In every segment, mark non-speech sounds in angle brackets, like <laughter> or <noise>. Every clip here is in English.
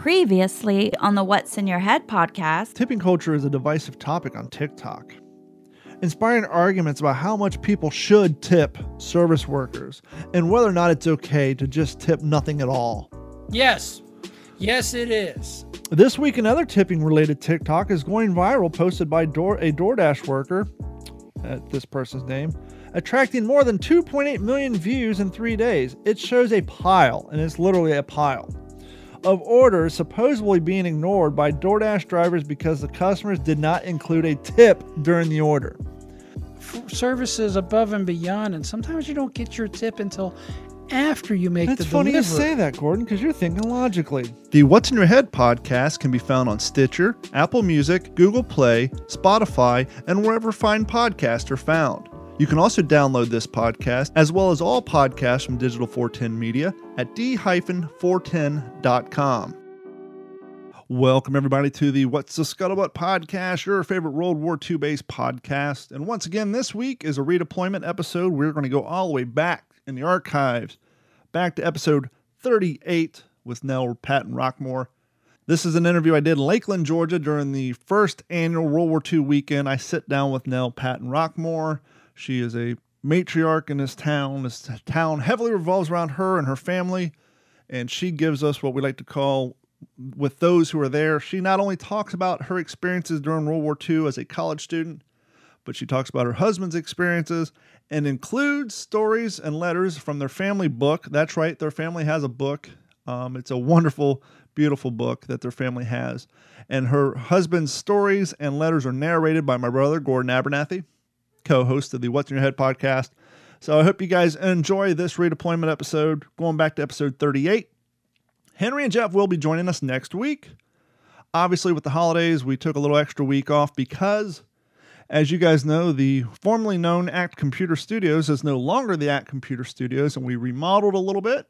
Previously on the What's in Your Head podcast, Tipping culture is a divisive topic on TikTok, inspiring arguments about how much people should tip service workers and whether or not it's okay to just tip nothing at all. Yes. Yes, it is. This week, another tipping related TikTok is going viral, posted by Door, a DoorDash worker, at this person's name, attracting more than 2.8 million views in three days. It shows a pile, and it's literally a pile, of orders supposedly being ignored by DoorDash drivers because the customers did not include a tip during the order. Services above and beyond, and sometimes you don't get your tip until after you make It's the delivery. It's funny delivery. you say that, Gordon, because you're thinking logically. The What's in Your Head podcast can be found on Stitcher, Apple Music, Google Play, Spotify, and wherever fine podcasts are found. You can also download this podcast, as well as all podcasts from Digital 410 Media, at d-410.com. Welcome, everybody, to the What's the Scuttlebutt podcast, your favorite World War II based podcast. And once again, this week is a redeployment episode. We're going to go all the way back in the archives, back to episode 38 with Nell Patton Rockmore. This is an interview I did in Lakeland, Georgia during the first annual World War II weekend. I sit down with Nell Patton Rockmore. She is a matriarch in this town. This town heavily revolves around her and her family, and she gives us what we like to call with those who are there. She not only talks about her experiences during World War II as a college student, but she talks about her husband's experiences and includes stories and letters from their family book. That's right, their family has a book. Um, it's a wonderful, beautiful book that their family has. And her husband's stories and letters are narrated by my brother, Gordon Abernathy, co host of the What's in Your Head podcast. So I hope you guys enjoy this redeployment episode, going back to episode 38. Henry and Jeff will be joining us next week. Obviously, with the holidays, we took a little extra week off because, as you guys know, the formerly known Act Computer Studios is no longer the Act Computer Studios, and we remodeled a little bit.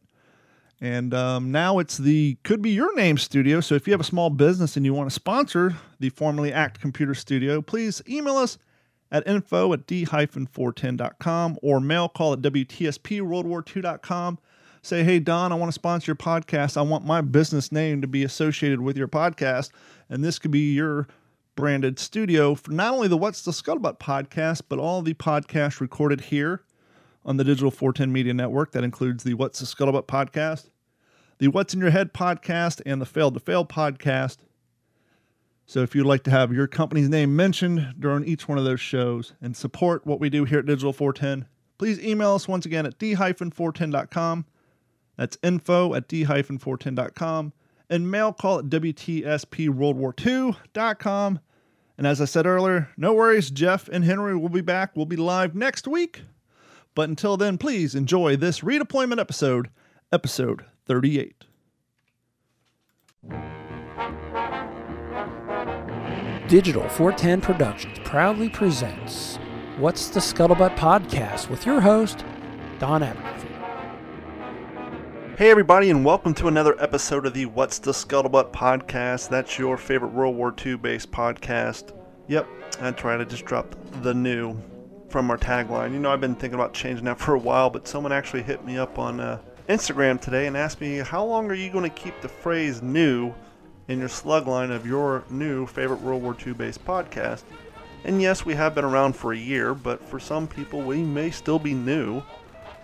And um, now it's the Could Be Your Name Studio. So if you have a small business and you want to sponsor the formerly Act Computer Studio, please email us at info at d-410.com or mail call at wtspworldwar2.com. Say, hey, Don, I want to sponsor your podcast. I want my business name to be associated with your podcast. And this could be your branded studio for not only the What's the Scuttlebutt podcast, but all the podcasts recorded here on the Digital 410 Media Network. That includes the What's the Scuttlebutt podcast, the What's in Your Head podcast, and the Failed to Fail podcast. So if you'd like to have your company's name mentioned during each one of those shows and support what we do here at Digital 410, please email us once again at d-410.com. That's info at d-410.com and mail call at WTSPWorldWar2.com. And as I said earlier, no worries, Jeff and Henry will be back. We'll be live next week. But until then, please enjoy this redeployment episode, episode 38. Digital 410 Productions proudly presents What's the Scuttlebutt podcast with your host, Don Abernathy. Hey, everybody, and welcome to another episode of the What's the Scuttlebutt podcast. That's your favorite World War II based podcast. Yep, that's right, I just dropped the new from our tagline. You know, I've been thinking about changing that <laughs> for a while, but someone actually hit me up on uh, Instagram today and asked me, How long are you going to keep the phrase new in your slug line of your new favorite World War II based podcast? And yes, we have been around for a year, but for some people, we may still be new.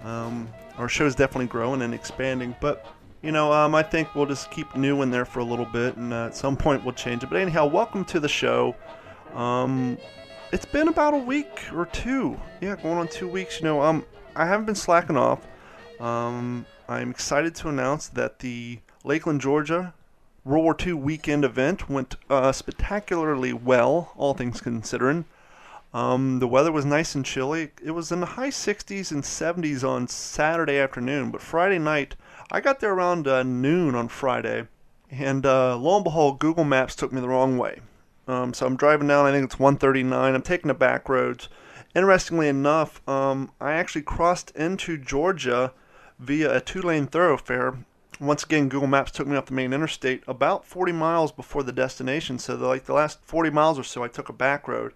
Um, our show's definitely growing and expanding, but you know, um, I think we'll just keep new in there for a little bit, and uh, at some point we'll change it. But anyhow, welcome to the show. Um, it's been about a week or two, yeah, going on two weeks. You know, um, I haven't been slacking off. Um, I'm excited to announce that the Lakeland, Georgia World War II weekend event went uh, spectacularly well, all things considering. Um, the weather was nice and chilly. It was in the high 60s and 70s on Saturday afternoon, but Friday night, I got there around uh, noon on Friday, and uh, lo and behold, Google Maps took me the wrong way. Um, so I'm driving down, I think it's 139. I'm taking the back roads. Interestingly enough, um, I actually crossed into Georgia via a two lane thoroughfare. Once again, Google Maps took me off the main interstate about 40 miles before the destination. So, the, like the last 40 miles or so, I took a back road.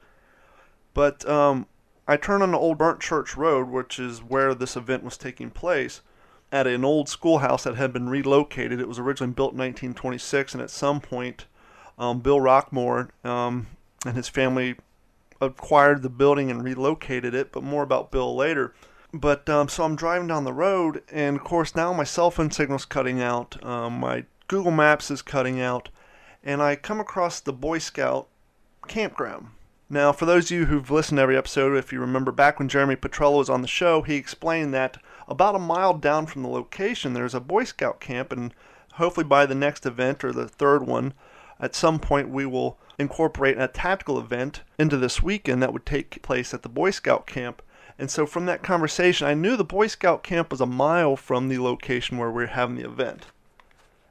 But um, I turned on the old Burnt Church Road, which is where this event was taking place. at an old schoolhouse that had been relocated. It was originally built in 1926, and at some point, um, Bill Rockmore um, and his family acquired the building and relocated it. But more about Bill later. But um, so I'm driving down the road, and of course now my cell phone signal's cutting out. Um, my Google Maps is cutting out, and I come across the Boy Scout campground. Now, for those of you who've listened to every episode, if you remember back when Jeremy Petrello was on the show, he explained that about a mile down from the location there's a Boy Scout camp, and hopefully by the next event or the third one, at some point we will incorporate a tactical event into this weekend that would take place at the Boy Scout camp. And so from that conversation, I knew the Boy Scout camp was a mile from the location where we are having the event.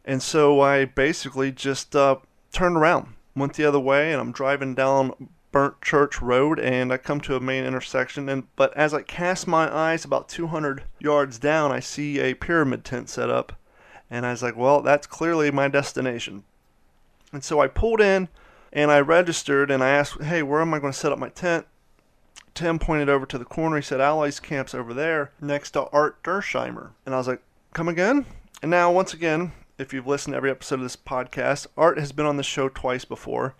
And so I basically just uh, turned around, went the other way, and I'm driving down Burnt Church Road, and I come to a main intersection. And but as I cast my eyes about 200 yards down, I see a pyramid tent set up, and I was like, "Well, that's clearly my destination." And so I pulled in, and I registered, and I asked, "Hey, where am I going to set up my tent?" Tim pointed over to the corner. He said, "Allies camp's over there, next to Art Dersheimer." And I was like, "Come again?" And now, once again, if you've listened to every episode of this podcast, Art has been on the show twice before.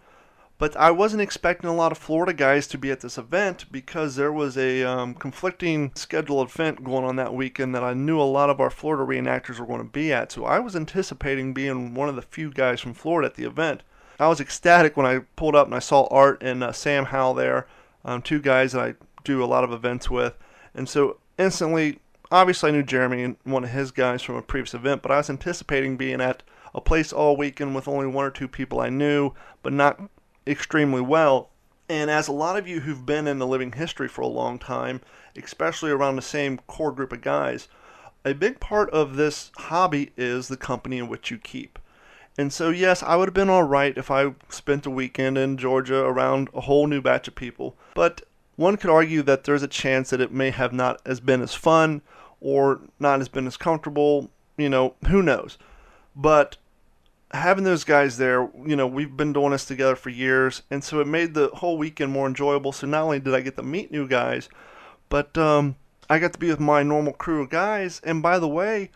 But I wasn't expecting a lot of Florida guys to be at this event because there was a um, conflicting scheduled event going on that weekend that I knew a lot of our Florida reenactors were going to be at. So I was anticipating being one of the few guys from Florida at the event. I was ecstatic when I pulled up and I saw Art and uh, Sam Howell there, um, two guys that I do a lot of events with. And so instantly, obviously, I knew Jeremy and one of his guys from a previous event, but I was anticipating being at a place all weekend with only one or two people I knew, but not extremely well. And as a lot of you who've been in the living history for a long time, especially around the same core group of guys, a big part of this hobby is the company in which you keep. And so, yes, I would have been all right if I spent a weekend in Georgia around a whole new batch of people. But one could argue that there's a chance that it may have not as been as fun or not as been as comfortable. You know, who knows? But having those guys there, you know, we've been doing this together for years, and so it made the whole weekend more enjoyable. So not only did I get to meet new guys, but um, I got to be with my normal crew of guys. And by the way,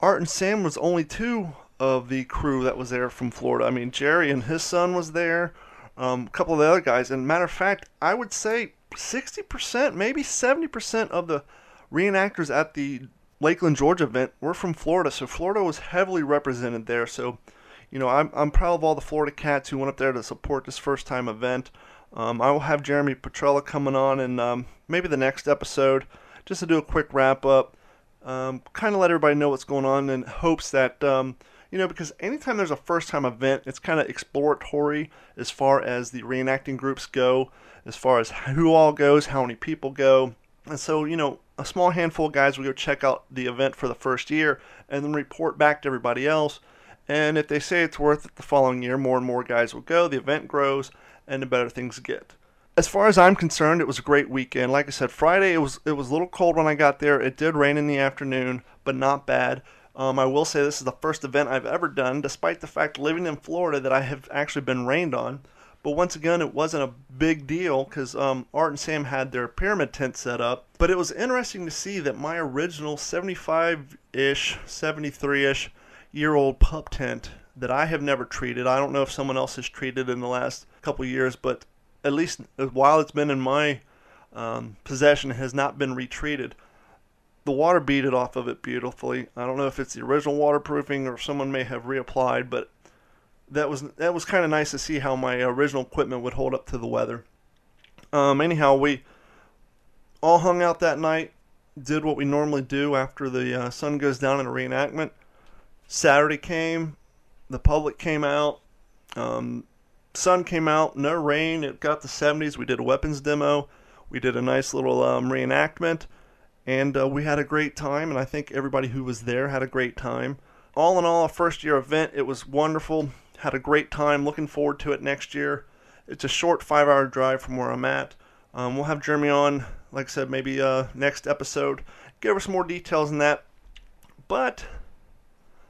Art and Sam was only two of the crew that was there from Florida. I mean, Jerry and his son was there, um, a couple of the other guys. And matter of fact, I would say 60%, maybe 70% of the reenactors at the Lakeland, Georgia event were from Florida. So Florida was heavily represented there. So you know, I'm, I'm proud of all the Florida cats who went up there to support this first time event. Um, I will have Jeremy Petrella coming on in um, maybe the next episode just to do a quick wrap up, um, kind of let everybody know what's going on in hopes that, um, you know, because anytime there's a first time event, it's kind of exploratory as far as the reenacting groups go, as far as who all goes, how many people go. And so, you know, a small handful of guys will go check out the event for the first year and then report back to everybody else and if they say it's worth it the following year, more and more guys will go, the event grows, and the better things get. As far as I'm concerned, it was a great weekend. Like I said, Friday it was it was a little cold when I got there. It did rain in the afternoon, but not bad. Um, I will say this is the first event I've ever done, despite the fact living in Florida that I have actually been rained on. But once again, it wasn't a big deal because um, Art and Sam had their pyramid tent set up. But it was interesting to see that my original 75 ish, 73 ish year old pup tent that I have never treated. I don't know if someone else has treated in the last couple years, but at least while it's been in my um, possession, it has not been retreated. The water beaded off of it beautifully. I don't know if it's the original waterproofing or someone may have reapplied, but that was that was kind of nice to see how my original equipment would hold up to the weather. Um, anyhow, we all hung out that night, did what we normally do after the uh, sun goes down in a reenactment. Saturday came, the public came out, um, sun came out, no rain. It got the 70s. We did a weapons demo. We did a nice little um, reenactment, and uh, we had a great time. And I think everybody who was there had a great time. All in all, a first year event. It was wonderful. Had a great time. Looking forward to it next year. It's a short five hour drive from where I'm at. Um, we'll have Jeremy on, like I said, maybe uh, next episode. Give us more details on that. But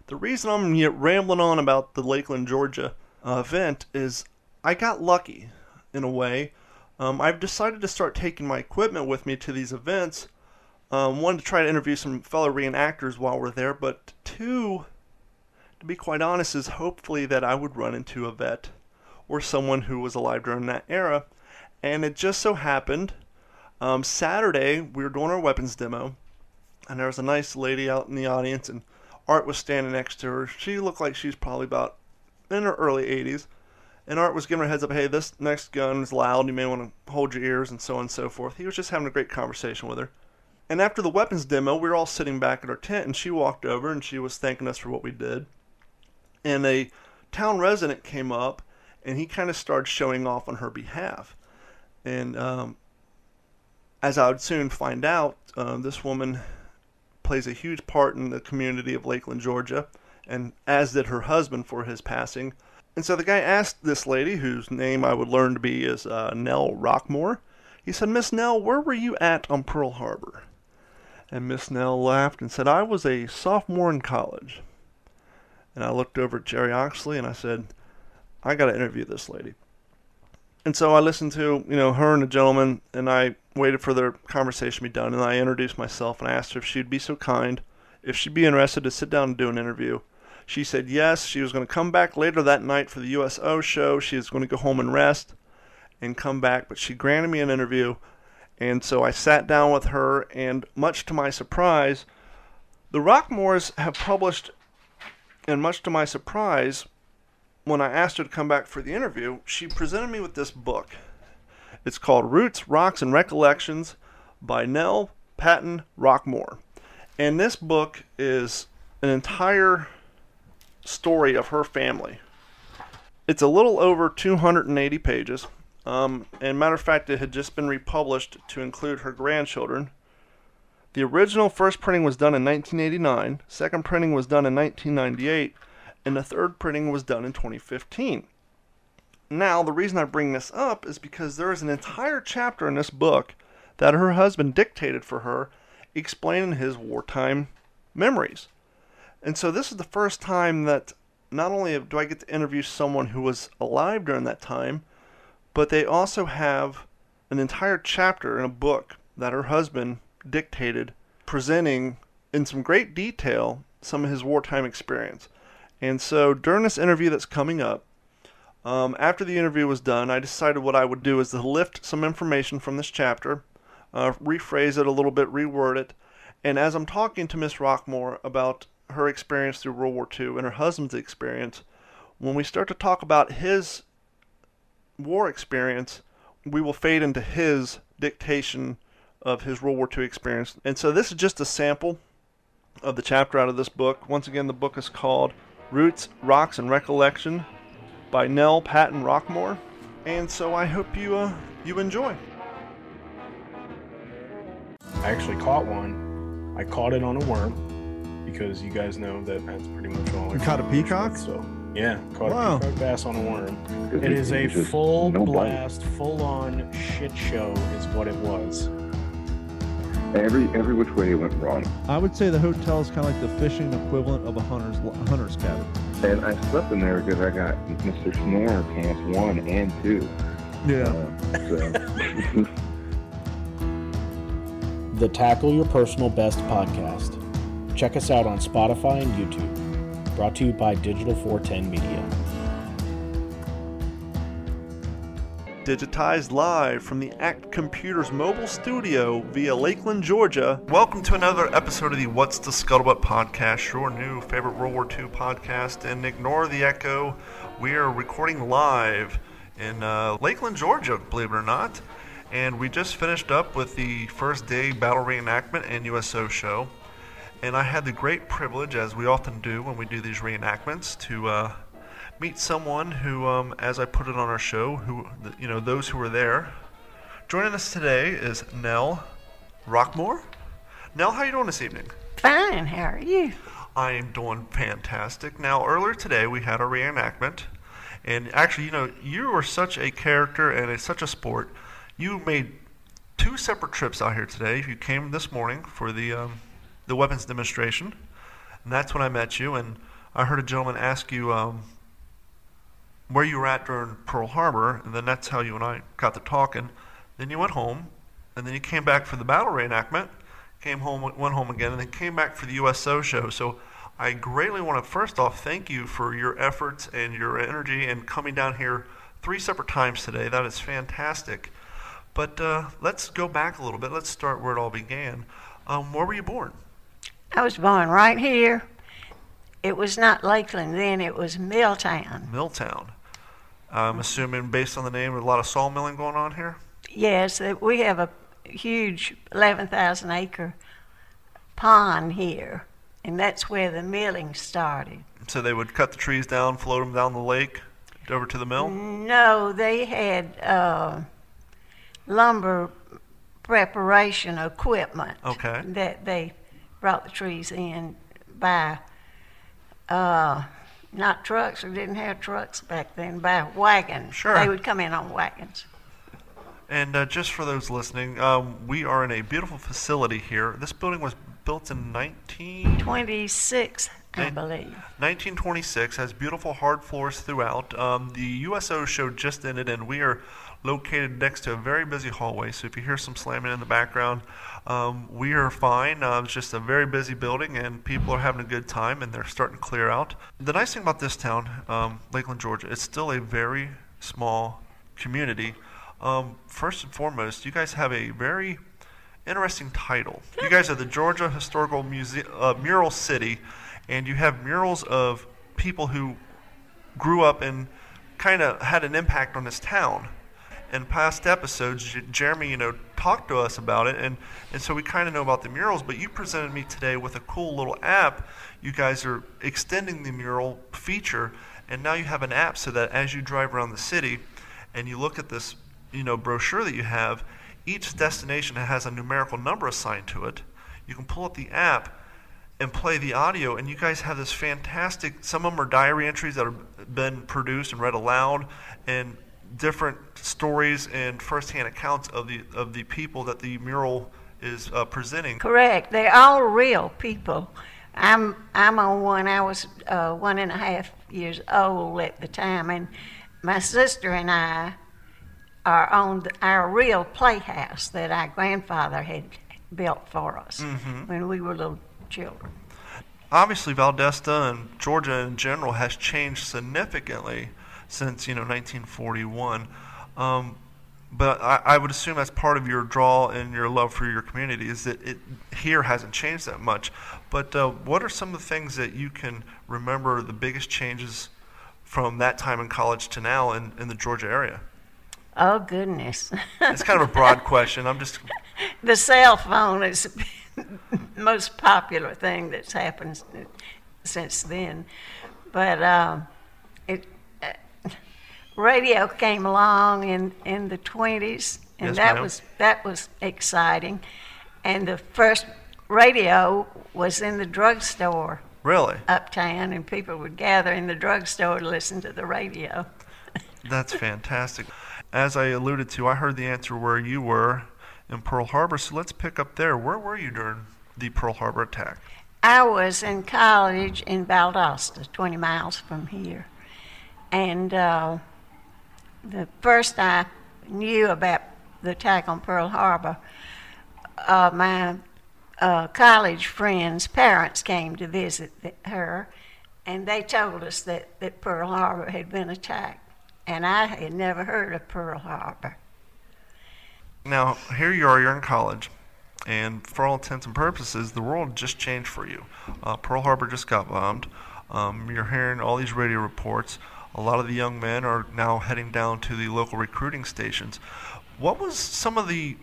the reason I'm rambling on about the Lakeland, Georgia uh, event is I got lucky in a way. Um, I've decided to start taking my equipment with me to these events Um, one to try to interview some fellow reenactors while we're there, but two, to be quite honest, is hopefully that I would run into a vet or someone who was alive during that era. And it just so happened um, Saturday we were doing our weapons demo, and there was a nice lady out in the audience, and Art was standing next to her. She looked like she's probably about in her early 80s. And Art was giving her heads up, hey, this next gun is loud. You may want to hold your ears and so on and so forth. He was just having a great conversation with her. And after the weapons demo, we were all sitting back at our tent, and she walked over and she was thanking us for what we did. And a town resident came up, and he kind of started showing off on her behalf. And um, as I would soon find out, uh, this woman plays a huge part in the community of Lakeland, Georgia, and as did her husband for his passing. And so the guy asked this lady, whose name I would learn to be is uh, Nell Rockmore, he said, Miss Nell, where were you at on Pearl Harbor? And Miss Nell laughed and said, I was a sophomore in college. And I looked over at Jerry Oxley and I said, I got to interview this lady. And so I listened to, you know, her and the gentleman, and I waited for their conversation to be done, and I introduced myself and I asked her if she'd be so kind, if she'd be interested to sit down and do an interview. She said yes. She was going to come back later that night for the USO show. She was going to go home and rest and come back, but she granted me an interview. And so I sat down with her, and much to my surprise, the Rockmores have published, and much to my surprise, when I asked her to come back for the interview, she presented me with this book. It's called Roots, Rocks, and Recollections by Nell Patton Rockmore. And this book is an entire story of her family. It's a little over 280 pages. Um, and matter of fact, it had just been republished to include her grandchildren. The original first printing was done in 1989, second printing was done in 1998, and the third printing was done in 2015. Now, the reason I bring this up is because there is an entire chapter in this book that her husband dictated for her explaining his wartime memories. And so this is the first time that not only do I get to interview someone who was alive during that time, but they also have an entire chapter in a book that her husband dictated, presenting in some great detail some of his wartime experience. And so during this interview that's coming up, um, after the interview was done, I decided what I would do is to lift some information from this chapter, uh, rephrase it a little bit, reword it, and as I'm talking to Miss Rockmore about her experience through World War II and her husband's experience, when we start to talk about his war experience, we will fade into his dictation of his World War II experience. And so this is just a sample of the chapter out of this book. Once again, the book is called Roots, Rocks, and Recollection by Nell Patton Rockmore. And so I hope you uh, you enjoy. I actually caught one. I caught it on a worm because you guys know that that's pretty much all. I You caught a peacock? with, So yeah, caught Wow. a peacock bass on a worm. It it- is a full no bite. blast, full on shit show is what it was. Every every which way it went wrong. I would say the hotel is kind of like the fishing equivalent of a hunter's a hunter's cabin. And I slept in there because I got Mr. Snore pants one and two. Yeah. Uh, so <laughs> The Tackle Your Personal Best podcast. Check us out on Spotify and YouTube. Brought to you by Digital 410 Media. digitized live from the Act Computers mobile studio via Lakeland, Georgia. Welcome to another episode of the What's the Scuttlebutt podcast, your new favorite World War II podcast. And ignore the echo, we are recording live in uh, Lakeland, Georgia, believe it or not. And we just finished up with the first day battle reenactment and USO show. And I had the great privilege, as we often do when we do these reenactments, to uh, meet someone who, um, as I put it on our show, who you know those who were there. Joining us today is Nell Rockmore. Nell, how are you doing this evening? Fine, how are you? I am doing fantastic. Now, earlier today we had a reenactment, and actually, you know, you were such a character and it's such a sport. You made two separate trips out here today. You came this morning for the um, the weapons demonstration, and that's when I met you. And I heard a gentleman ask you um, where you were at during Pearl Harbor, and then that's how you and I got to talking. Then you went home, and then you came back for the battle reenactment, came home, went home again, and then came back for the USO show. So I greatly want to first off thank you for your efforts and your energy and coming down here three separate times today. That is fantastic. But uh, let's go back a little bit. Let's start where it all began. Um, where were you born? I was born right here. It was not Lakeland then, it was Milltown. Milltown. I'm assuming, based on the name, a lot of sawmilling going on here? Yes, we have a huge 11,000 acre pond here, and that's where the milling started. So they would cut the trees down, float them down the lake, over to the mill? No, they had uh, lumber preparation equipment. Okay. That they brought the trees in by uh, not trucks. We didn't have trucks back then. By wagons. Sure. They would come in on wagons. And uh, just for those listening, um, we are in a beautiful facility here. This building was built in 19... 26, I believe. 1926 has beautiful hard floors throughout. Um, the USO show just ended, and we are located next to a very busy hallway. So if you hear some slamming in the background, um, we are fine. Uh, it's just a very busy building, and people are having a good time, and they're starting to clear out. The nice thing about this town, um, Lakeland, Georgia, it's still a very small community. Um, first and foremost, you guys have a very interesting title. You guys are the Georgia Historical Muse- uh, Mural City, and you have murals of people who grew up and kind of had an impact on this town. In past episodes, Jeremy, you know, talked to us about it, and, and so we kind of know about the murals. But you presented me today with a cool little app. You guys are extending the mural feature, and now you have an app so that as you drive around the city, and you look at this, you know, brochure that you have, each destination has a numerical number assigned to it. You can pull up the app and play the audio, and you guys have this fantastic. Some of them are diary entries that have been produced and read aloud, and different stories and firsthand accounts of the of the people that the mural is uh, presenting. Correct. They're all real people. I'm I'm on one. I was uh, one and a half years old at the time, and my sister and I are on the, our real playhouse that our grandfather had built for us when we were little children. Obviously, Valdosta and Georgia in general has changed significantly since you know 1941. Um, but I, I would assume that's part of your draw and your love for your community is that it here hasn't changed that much. But uh, what are some of the things that you can remember the biggest changes from that time in college to now in, in the Georgia area? Oh goodness, It's kind of a broad <laughs> question. I'm just the cell phone is most popular thing that's happened since then. But um, it, uh, radio came along in, in the 20s, and Yes, that ma'am. was that was exciting. And the first radio was in the drugstore really uptown, and people would gather in the drugstore to listen to the radio. That's fantastic. As I alluded to, I heard the answer where you were in Pearl Harbor, so let's pick up there. Where were you during the Pearl Harbor attack? I was in college in Valdosta, 20 miles from here. And uh, the first I knew about the attack on Pearl Harbor, uh, my uh, college friends' parents came to visit th- her, and they told us that, that Pearl Harbor had been attacked. And I had never heard of Pearl Harbor. Now, here you are, you're in college, and for all intents and purposes, the world just changed for you. Uh, Pearl Harbor just got bombed. Um, you're hearing all these radio reports. A lot of the young men are now heading down to the local recruiting stations. What was some of the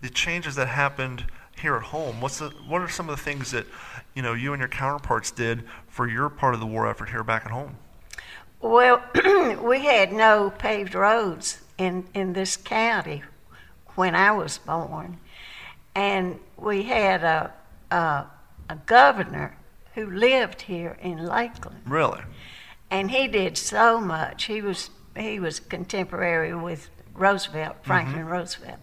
the changes that happened here at home? What's the what are some of the things that you know you and your counterparts did for your part of the war effort here back at home? Well, <clears throat> we had no paved roads in, in this county when I was born. And we had a, a, a governor who lived here in Lakeland. Really? And he did so much. He was, he was contemporary with Roosevelt, Franklin Roosevelt.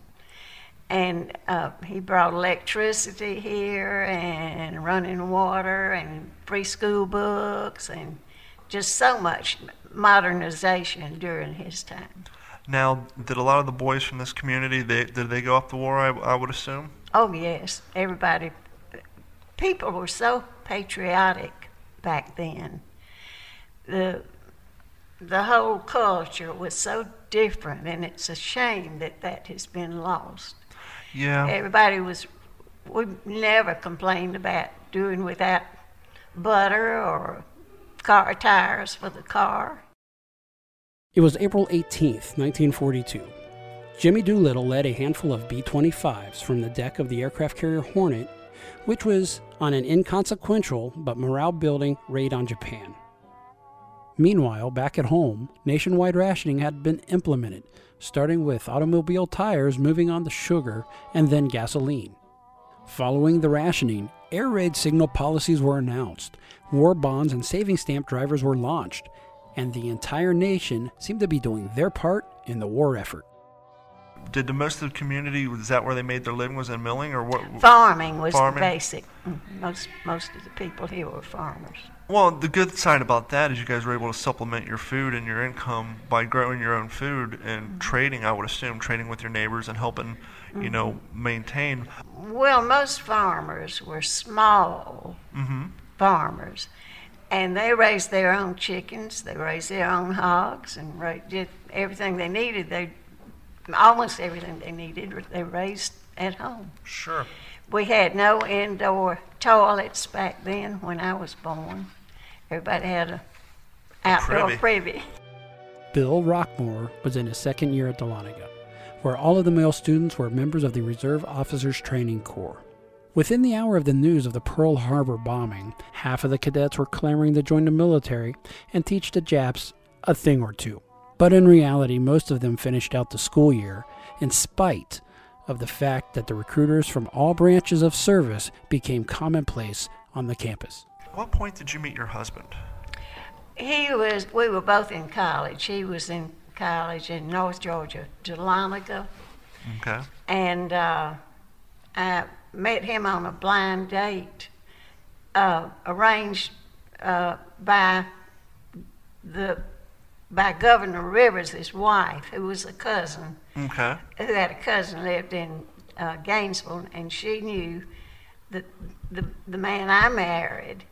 And uh, he brought electricity here and running water and free school books and just so much modernization during his time. Now, did a lot of the boys from this community they did they go off the war? I, I would assume. Oh, yes. Everybody, people were so patriotic back then. The, the whole culture was so different, and it's a shame that that has been lost. Yeah. Everybody was, we never complained about doing without butter or car tires for the car. It was April 18, 1942. Jimmy Doolittle led a handful of B 25s from the deck of the aircraft carrier Hornet, which was on an inconsequential but morale building raid on Japan. Meanwhile, back at home, nationwide rationing had been implemented, starting with automobile tires moving on to sugar and then gasoline. Following the rationing, air raid signal policies were announced, war bonds and saving stamp drivers were launched, and the entire nation seemed to be doing their part in the war effort. Did the most of the community was that where they made their living was in milling or what? Farming was Farming? the basic. Most most of the people here were farmers. Well, the good side about that is you guys were able to supplement your food and your income by growing your own food and trading. I would assume trading with your neighbors and helping, you know, maintain. Well, most farmers were small Mm-hmm. farmers, and they raised their own chickens. They raised their own hogs and did everything they needed. They almost everything they needed they raised at home. Sure. We had no indoor toilets back then when I was born. Everybody had a outdoor privy. privy. Bill Rockmore was in his second year at Dahlonega, where all of the male students were members of the Reserve Officers Training Corps. Within the hour of the news of the Pearl Harbor bombing, half of the cadets were clamoring to join the military and teach the Japs a thing or two. But in reality, most of them finished out the school year in spite of the fact that the recruiters from all branches of service became commonplace on the campus. At what point did you meet your husband? He was. We were both in college. He was in college in North Georgia, Dahlonega. Okay. and uh, I met him on a blind date uh, arranged uh, by the by Governor Rivers, his wife, who was a cousin, Okay. who had a cousin lived in uh, Gainesville, and she knew the, the the man I married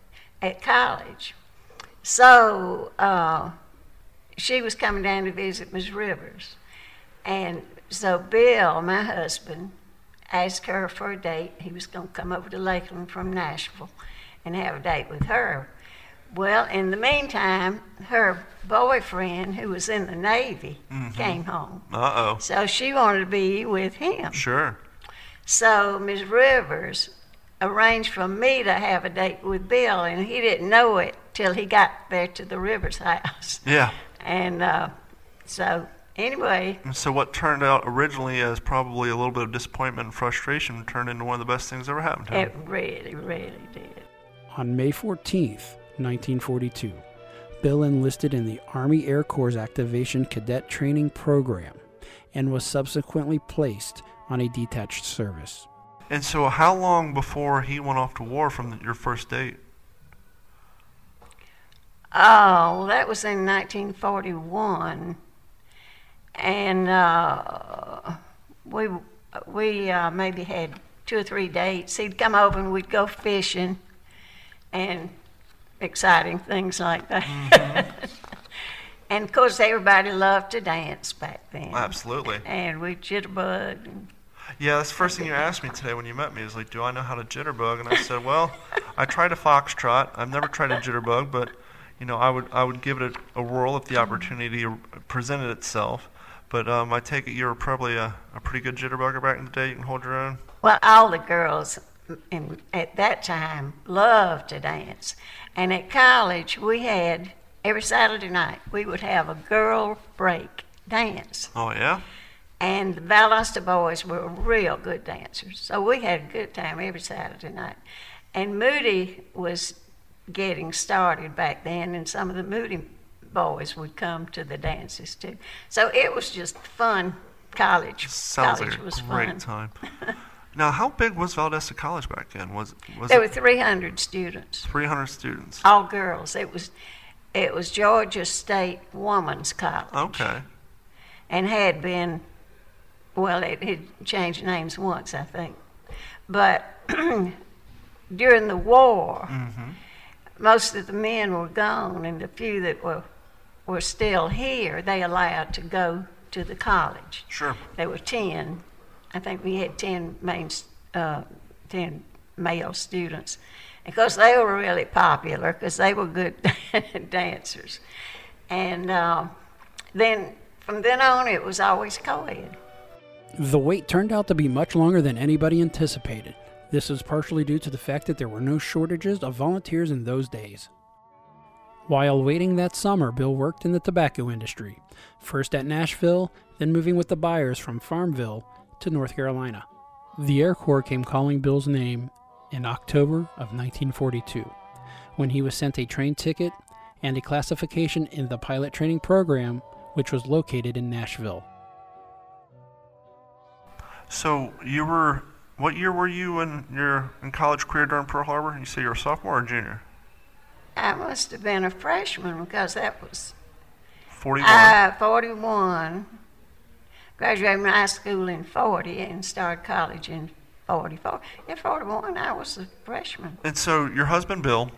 at college. So uh, she was coming down to visit Miss Rivers, and so Bill, my husband, asked her for a date. He was going to come over to Lakeland from Nashville and have a date with her. Well, in the meantime, her boyfriend, who was in the Navy, came home. Uh oh. So she wanted to be with him. Sure. So Miss Rivers arranged for me to have a date with Bill, and he didn't know it till he got there to the Rivers house. Yeah. And uh, so, anyway, And so what turned out originally as probably a little bit of disappointment and frustration turned into one of the best things that ever happened to him. it really, really did. On May 14th, 1942, Bill enlisted in the Army Air Corps Aviation Cadet Training Program and was subsequently placed on a detached service. And so how long before he went off to war from the, your first date? Oh, that was in 1941, and uh, we we uh, maybe had two or three dates. He'd come over and we'd go fishing, and exciting things like that. <laughs> and of course, everybody loved to dance back then. Absolutely. And we jitterbug. And, Yeah, that's the first thing you asked me today when you met me is like, do I know how to jitterbug? And I said, well, I tried a foxtrot. I've never tried a jitterbug, but you know, I would I would give it a, a whirl if the opportunity presented itself. But um, I take it you were probably a, a pretty good jitterbugger back in the day. You can hold your own. Well, all the girls in, at that time loved to dance. And at college, we had every Saturday night, we would have a girl break dance. Oh yeah. And the Valdosta boys were real good dancers. So we had a good time every Saturday night. And Moody was getting started back then, and some of the Moody boys would come to the dances too. So it was just fun. College, Sounds college like a was great fun. time. <laughs> now, how big was Valdosta College back then? Was was There were 300 students. 300 students? all girls. It was it was Georgia State Woman's College. Okay. And had been well, it had changed names once, I think. but <clears throat> during the war, mm-hmm. most of the men were gone, and the few that were were still here, they allowed to go to the college. Sure. There were ten. I think we had ten main, uh, ten male students, because they were really popular because they were good <laughs> dancers, and uh, then from then on it was always co-ed. The wait turned out to be much longer than anybody anticipated. This is partially due to the fact that there were no shortages of volunteers in those days. While waiting that summer, Bill worked in the tobacco industry, first at Nashville, then moving with the buyers from Farmville to North Carolina. The Air Corps came calling Bill's name in October of 1942, when he was sent a train ticket and a classification in the pilot training program, which was located in Nashville. So you were what year were you in your in college career during Pearl Harbor? You say you're a sophomore or junior? I must have been a freshman because that was Forty-one. uh, 41. Graduated from high school in 40 and started college in 44. In 41, I was a freshman. and so your husband Bill,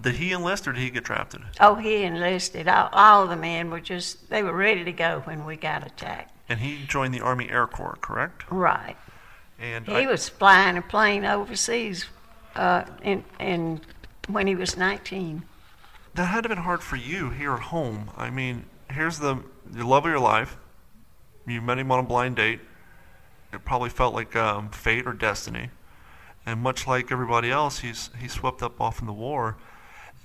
did he enlist or did he get drafted? Oh, he enlisted. All, all the men were just, they were ready to go when we got attacked. And he joined the Army Air Corps, correct? Right. And He I- was flying a plane overseas uh, in, in, when he was 19. that had to have been hard for you here at home. I mean, here's the the love of your life. You met him on a blind date. It probably felt like um, fate or destiny. And much like everybody else, he's he swept up off in the war.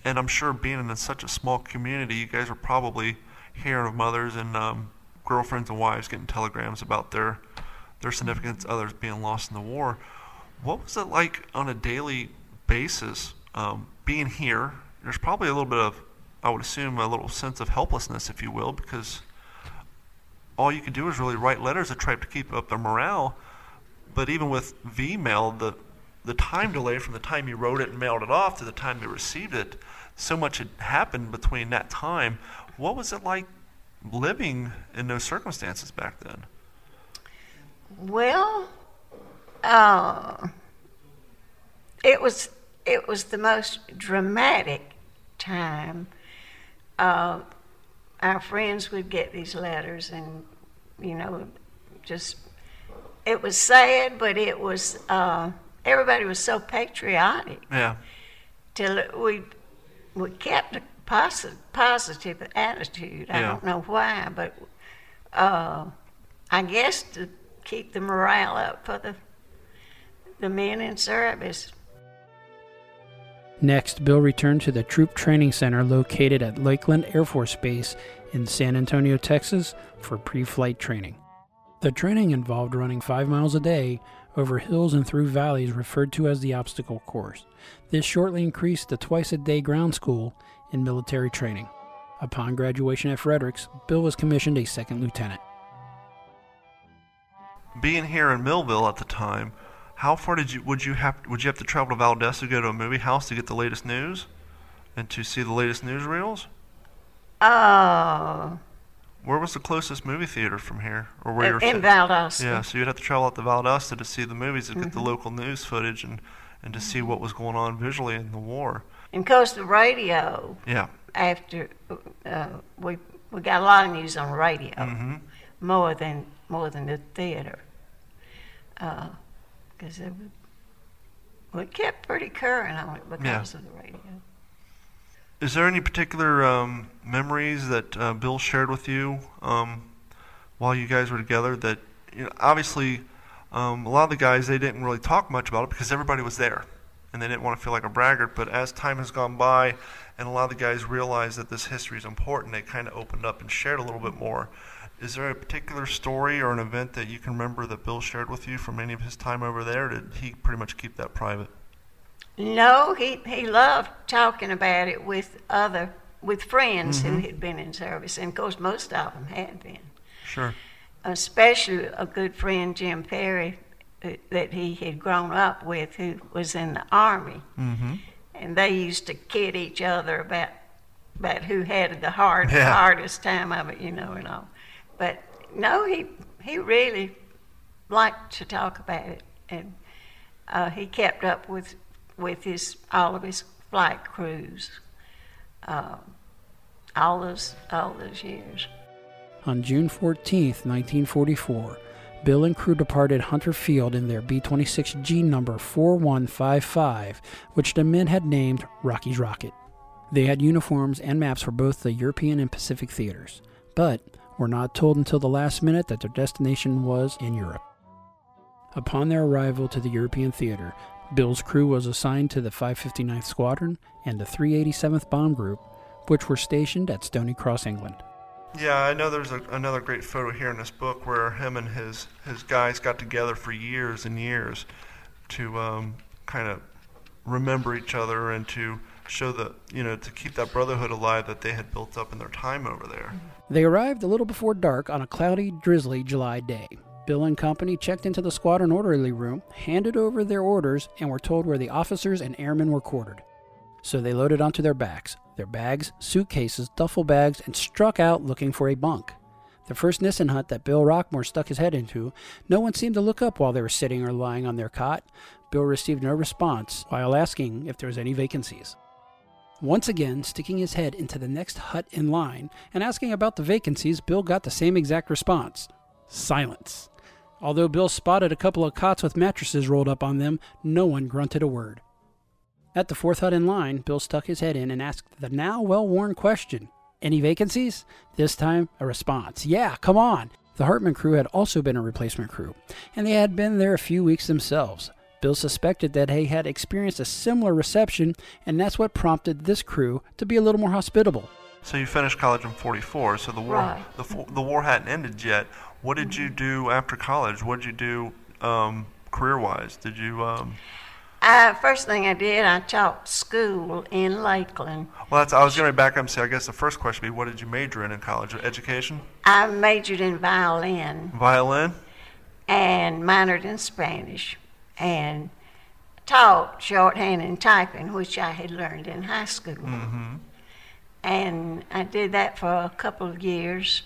And I'm sure being in such a small community, you guys were probably hearing of mothers and um, girlfriends and wives getting telegrams about their their significant others being lost in the war. What was it like on a daily basis um, being here? There's probably a little bit of, I would assume, a little sense of helplessness, if you will, because all you could do is really write letters to try to keep up their morale. But even with V-mail, the the time delay from the time you wrote it and mailed it off to the time you received it, so much had happened between that time. What was it like living in those circumstances back then? Well, uh, it was it was the most dramatic time. Uh, our friends would get these letters, and you know, just it was sad, but it was uh, everybody was so patriotic. Yeah. Till we we kept a positive positive attitude. I Yeah. don't know why, but uh, I guess to keep the morale up for the the men in service. Next, Bill returned to the Troop Training Center located at Lackland Air Force Base in San Antonio, Texas, for pre flight training. The training involved running five miles a day over hills and through valleys referred to as the obstacle course. This shortly increased to twice a day ground school in military training. Upon graduation at Fredericks, Bill was commissioned a second lieutenant. Being here in Millville at the time, how far did you would you have would you have to travel to Valdez to go to a movie house to get the latest news, and to see the latest newsreels? Oh, Where was the closest movie theater from here, or where you were? in Valdosta. Yeah, so you'd have to travel out to Valdosta to see the movies and Mm-hmm. get the local news footage and and to see what was going on visually in the war. And of the radio. Yeah. After uh, we we got a lot of news on radio, hmm more than more than the theater, because it would, we kept pretty current on it because of the radio. Is there any particular um, memories that uh, Bill shared with you um, while you guys were together? That you know, obviously, um, a lot of the guys they didn't really talk much about it because everybody was there, and they didn't want to feel like a braggart. But as time has gone by, and a lot of the guys realized that this history is important, they kind of opened up and shared a little bit more. Is there a particular story or an event that you can remember that Bill shared with you from any of his time over there? Did he pretty much keep that private? No, he he loved talking about it with other with friends who had been in service, and of course most of them had been. Sure. especially a good friend, Jim Perry, uh, that he had grown up with, who was in the army, Mm-hmm. and they used to kid each other about about who had the hard Yeah. hardest time of it, you know, and all. But no, he he really liked to talk about it, and uh, he kept up with with his all of his flight crews uh, all those all those years. On June 14, 1944, Bill and crew departed Hunter Field in their B 26G number 4155, which the men had named Rocky's Rocket. They had uniforms and maps for both the European and Pacific theaters, but were not told until the last minute that their destination was in Europe. Upon their arrival to the European theater, Bill's crew was assigned to the 559th Squadron and the 387th Bomb Group, which were stationed at Stoney Cross, England. Yeah, I know there's a, another great photo here in this book where him and his, his guys got together for years and years to um, kind of remember each other and to show that, you know, to keep that brotherhood alive that they had built up in their time over there. Mm-hmm. They arrived a little before dark on a cloudy, drizzly July day. Bill and company checked into the squadron orderly room, handed over their orders, and were told where the officers and airmen were quartered. So they loaded onto their backs, their bags, suitcases, duffel bags, and struck out looking for a bunk. The first Nissen hut that Bill Rockmore stuck his head into, no one seemed to look up while they were sitting or lying on their cot. Bill received no response while asking if there was any vacancies. Once again, sticking his head into the next hut in line and asking about the vacancies, Bill got the same exact response silence. Although Bill spotted a couple of cots with mattresses rolled up on them, no one grunted a word. At the fourth hut in line, Bill stuck his head in and asked the now well worn question Any vacancies? This time, a response Yeah, come on. The Hartman crew had also been a replacement crew, and they had been there a few weeks themselves. Bill suspected that he had experienced a similar reception, and that's what prompted this crew to be a little more hospitable. So you finished college in '44. So the war Right. the, the war hadn't ended yet. What did you do after college? What did you do um, career-wise? Did you? Um, Uh, first thing I did, I taught school in Lakeland. well, that's. I was going to back up and say. I guess the first question would be, what did you major in in college? Education, I majored in violin violin. and minored in Spanish and taught shorthand and typing, which I had learned in high school. Mm-hmm. And I did that for a couple of years.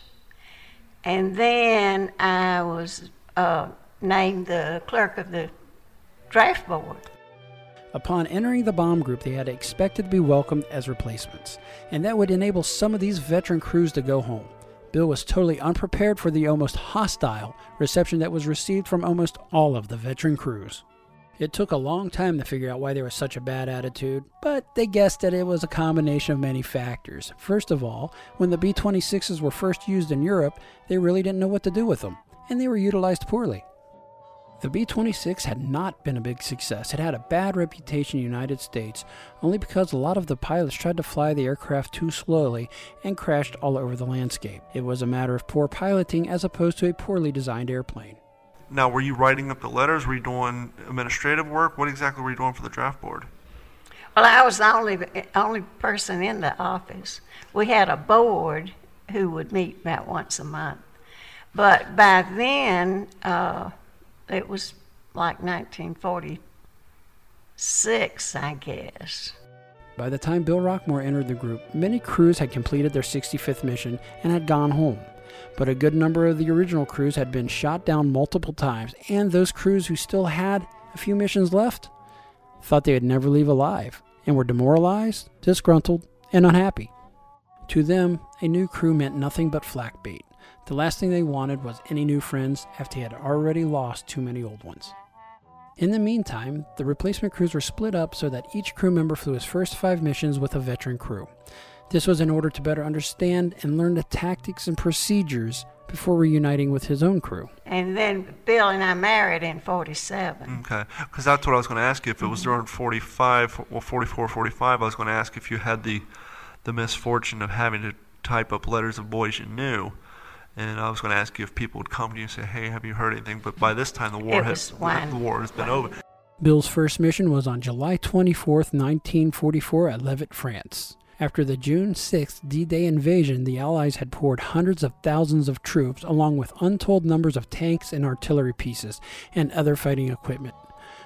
And then I was uh, named the clerk of the draft board. Upon entering the bomb group, they had expected to be welcomed as replacements, and that would enable some of these veteran crews to go home. Bill was totally unprepared for the almost hostile reception that was received from almost all of the veteran crews. It took a long time to figure out why there was such a bad attitude, but they guessed that it was a combination of many factors. First of all, when the B 26s were first used in Europe, they really didn't know what to do with them, and they were utilized poorly. The B 26 had not been a big success. It had a bad reputation in the United States only because a lot of the pilots tried to fly the aircraft too slowly and crashed all over the landscape. It was a matter of poor piloting as opposed to a poorly designed airplane. Now, were you writing up the letters? Were you doing administrative work? What exactly were you doing for the draft board? Well, I was the only only person in the office. We had a board who would meet about once a month, but by then uh, it was like 1946, I guess. By the time Bill Rockmore entered the group, many crews had completed their 65th mission and had gone home. But a good number of the original crews had been shot down multiple times, and those crews who still had a few missions left thought they would never leave alive and were demoralized, disgruntled, and unhappy. To them, a new crew meant nothing but flak bait. The last thing they wanted was any new friends after they had already lost too many old ones. In the meantime, the replacement crews were split up so that each crew member flew his first five missions with a veteran crew. This was in order to better understand and learn the tactics and procedures before reuniting with his own crew. And then Bill and I married in 47. Okay, because that's what I was going to ask you. If it was during 45, well, 44, 45, I was going to ask if you had the the misfortune of having to type up letters of boys you knew. And I was going to ask you if people would come to you and say, "Hey, have you heard anything?" But by this time, the war has the war has been over. Bill's first mission was on July 24, 1944, at Levitt, France. After the June 6th D Day invasion, the Allies had poured hundreds of thousands of troops, along with untold numbers of tanks and artillery pieces, and other fighting equipment.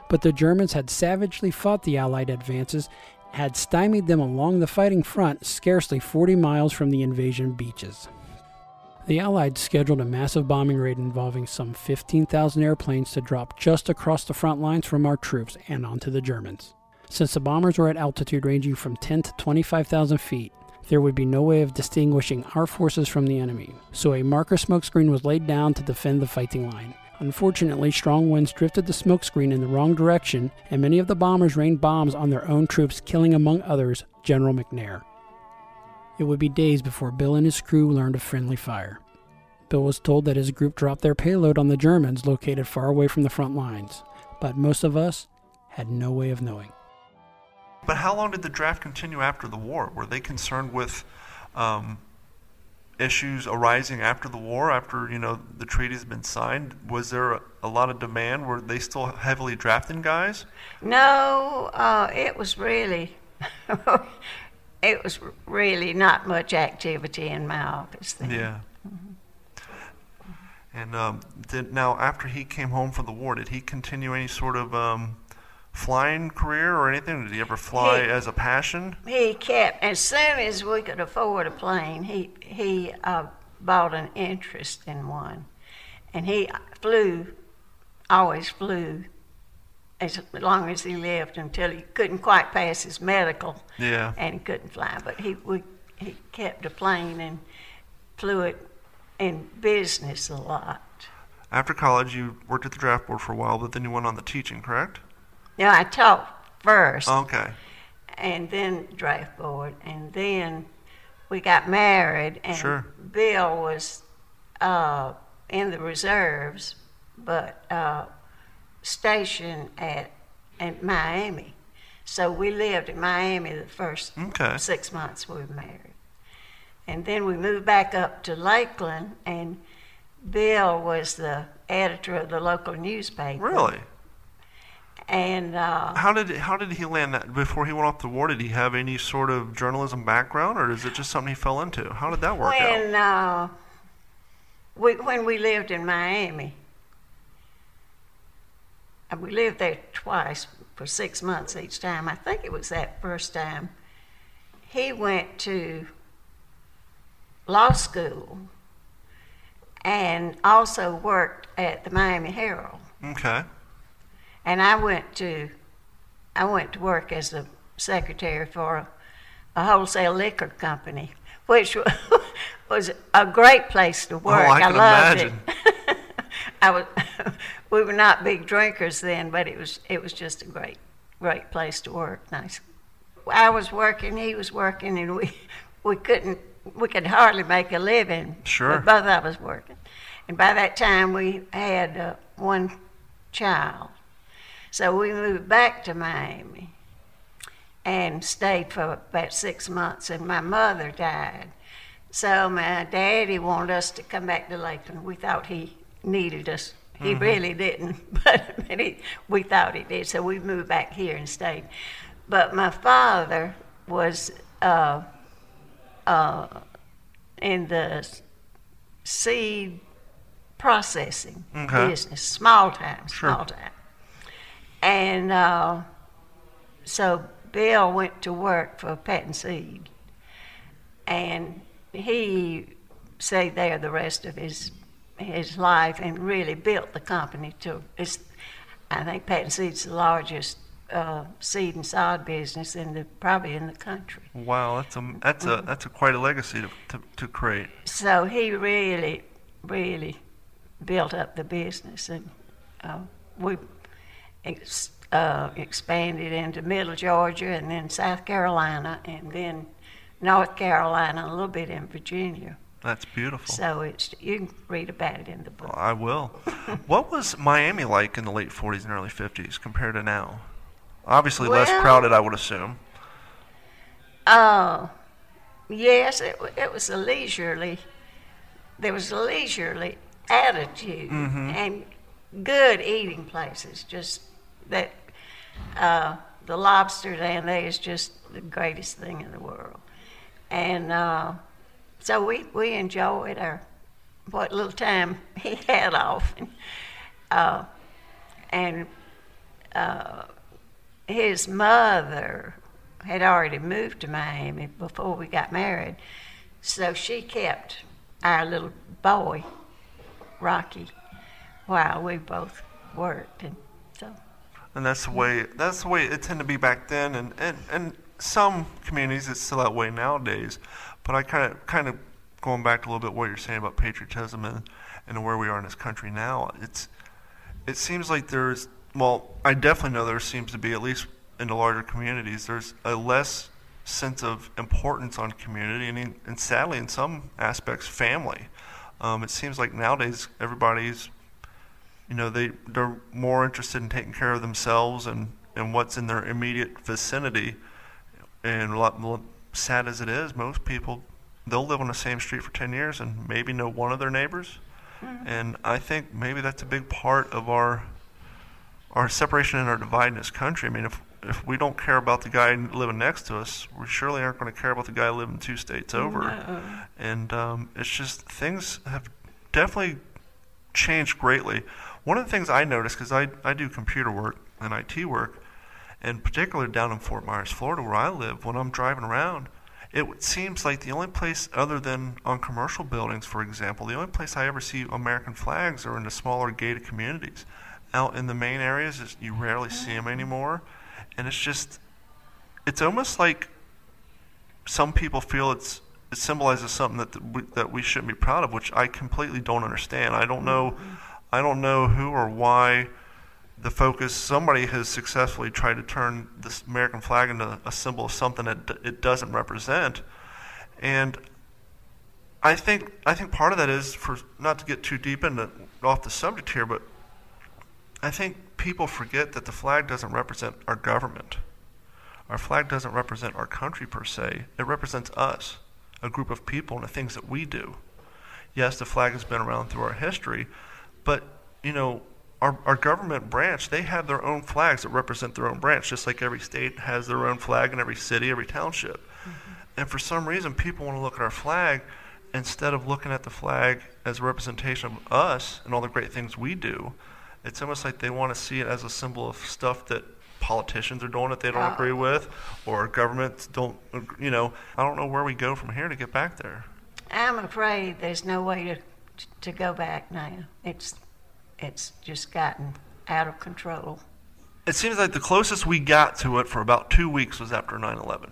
But the Germans had savagely fought the Allied advances, had stymied them along the fighting front, scarcely 40 miles from the invasion beaches. The Allies scheduled a massive bombing raid involving some 15,000 airplanes to drop just across the front lines from our troops and onto the Germans. Since the bombers were at altitude ranging from 10 to 25,000 feet, there would be no way of distinguishing our forces from the enemy, so a marker smokescreen was laid down to defend the fighting line. Unfortunately, strong winds drifted the smokescreen in the wrong direction, and many of the bombers rained bombs on their own troops, killing, among others, General McNair. It would be days before Bill and his crew learned of friendly fire. Bill was told that his group dropped their payload on the Germans located far away from the front lines, but most of us had no way of knowing. But how long did the draft continue after the war? Were they concerned with um, issues arising after the war, after you know the treaty's been signed? Was there a, a lot of demand? Were they still heavily drafting guys? No, uh, it was really, <laughs> it was really not much activity in my office then. Yeah. And um, did now after he came home from the war, did he continue any sort of um, flying career or anything? Did he ever fly He- as a passion? He kept, as soon as we could afford a plane, he, he uh, bought an interest in one. And he flew, always flew, as long as he lived until he couldn't quite pass his medical Yeah. and he couldn't fly. But he, we, he kept a plane and flew it in business a lot. After college, you worked at the draft board for a while, but then you went on the teaching, correct? Now, I taught first. Okay. and then draft board, and then we got married, and Sure. Bill was uh, in the reserves, but uh, stationed at at Miami. So we lived in Miami the first Okay. six months we were married, and then we moved back up to Lakeland, and Bill was the editor of the local newspaper. Really? And uh, How did how did he land that? Before he went off the war, did he have any sort of journalism background, or is it just something he fell into? How did that work out? when uh, we when we lived in Miami, uh, we lived there twice for six months each time. I think it was that first time. He went to law school and also worked at the Miami Herald. Okay. And I went to I went to work as a secretary for a, a wholesale liquor company, which <laughs> was a great place to work. Oh, I can loved imagine. it. <laughs> I was <laughs> we were not big drinkers then, but it was it was just a great great place to work. Nice. I was working, he was working, and we we couldn't we could hardly make a living. Sure. But both of us working, and by that time we had uh, one child. So we moved back to Miami and stayed for about six months, and my mother died. So my daddy wanted us to come back to Lakeland. We thought he needed us. He really didn't, <laughs> but he, we thought he did. So we moved back here and stayed. But my father was uh, uh, in the seed processing Okay. business, small time, Sure. small time. And uh, so Bill went to work for Patten Seed, and he stayed there the rest of his his life and really built the company to. It's, I think Patten Seed's the largest uh, seed and sod business in the probably in the country. Wow, that's a that's a that's a quite a legacy to to, to create. So he really, really built up the business, and uh, we ex- uh, expanded into Middle Georgia, and then South Carolina, and then North Carolina, a little bit in Virginia. That's beautiful. So it's you can read about it in the book. I will. what was Miami like in the late 40s and early 50s compared to now? Obviously less crowded, I would assume. Uh, yes, it, it was a leisurely. There was a leisurely attitude and good eating places. Just that uh, the lobster down there is just the greatest thing in the world, and uh, so we we enjoyed our what little time <laughs> he had off, and uh, and uh, his mother had already moved to Miami before we got married, so she kept our little boy, Rocky, while we both worked, and so. And that's the way that's the way it tended to be back then, and and, and some communities it's still that way nowadays. But I kind of kind of going back to a little bit what you're saying about patriotism and and where we are in this country now. It's it seems like there's well, I definitely know there seems to be at least in the larger communities there's a less sense of importance on community and, and sadly in some aspects family. Um, it seems like nowadays everybody's you know they they're more interested in taking care of themselves and and what's in their immediate vicinity and a lot sad as it is most people they'll live on the same street for 10 years and maybe know one of their neighbors mm-hmm. and i think maybe that's a big part of our our separation and our divide in this country i mean if if we don't care about the guy living next to us, we surely aren't going to care about the guy living two states over. No. And um, it's just things have definitely changed greatly. One of the things I noticed, because I, I do computer work and IT work, and particularly down in Fort Myers, Florida, where I live, when I'm driving around, it seems like the only place other than on commercial buildings, for example, the only place I ever see American flags are in the smaller gated communities. Out in the main areas, you rarely see them anymore and it's just it's almost like some people feel it's it symbolizes something that we, that we shouldn't be proud of, which I completely don't understand. I don't know, I don't know who or why the focus. Somebody has successfully tried to turn this American flag into a symbol of something that it doesn't represent, and I think I think part of that is for not to get too deep into off the subject here, but I think people forget that the flag doesn't represent our government. Our flag doesn't represent our country per se. It represents us, a group of people, and the things that we do. Yes, the flag has been around through our history, but you know, our, our government branch, they have their own flags that represent their own branch, just like every state has their own flag in every city, every township. Mm-hmm. And for some reason, people want to look at our flag instead of looking at the flag as a representation of us and all the great things we do it's almost like they want to see it as a symbol of stuff that politicians are doing that they don't uh, agree with, or governments don't. You know, I don't know where we go from here to get back there. I'm afraid there's no way to to go back now. It's it's just gotten out of control. It seems like the closest we got to it for about two weeks was after 9 11.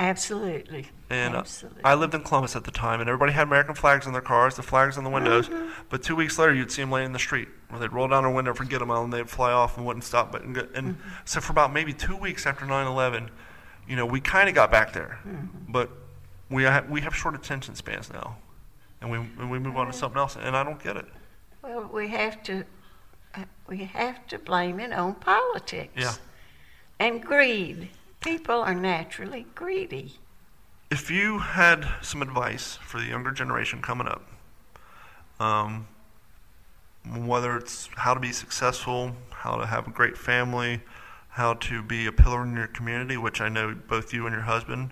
Absolutely. And uh, Absolutely. I lived in Columbus at the time, and everybody had American flags on their cars, the flags on the windows. Mm-hmm. But two weeks later, you'd see them laying in the street, where they'd roll down their window, forget them, and they'd fly off and wouldn't stop. But and, and mm-hmm. so for about maybe two weeks after 9/11, you know, we kind of got back there, mm-hmm. but we have, we have short attention spans now, and we and we move on to something else, and I don't get it. Well, we have to uh, we have to blame it on politics. Yeah. And greed people are naturally greedy. If you had some advice for the younger generation coming up, um, whether it's how to be successful, how to have a great family, how to be a pillar in your community, which I know both you and your husband,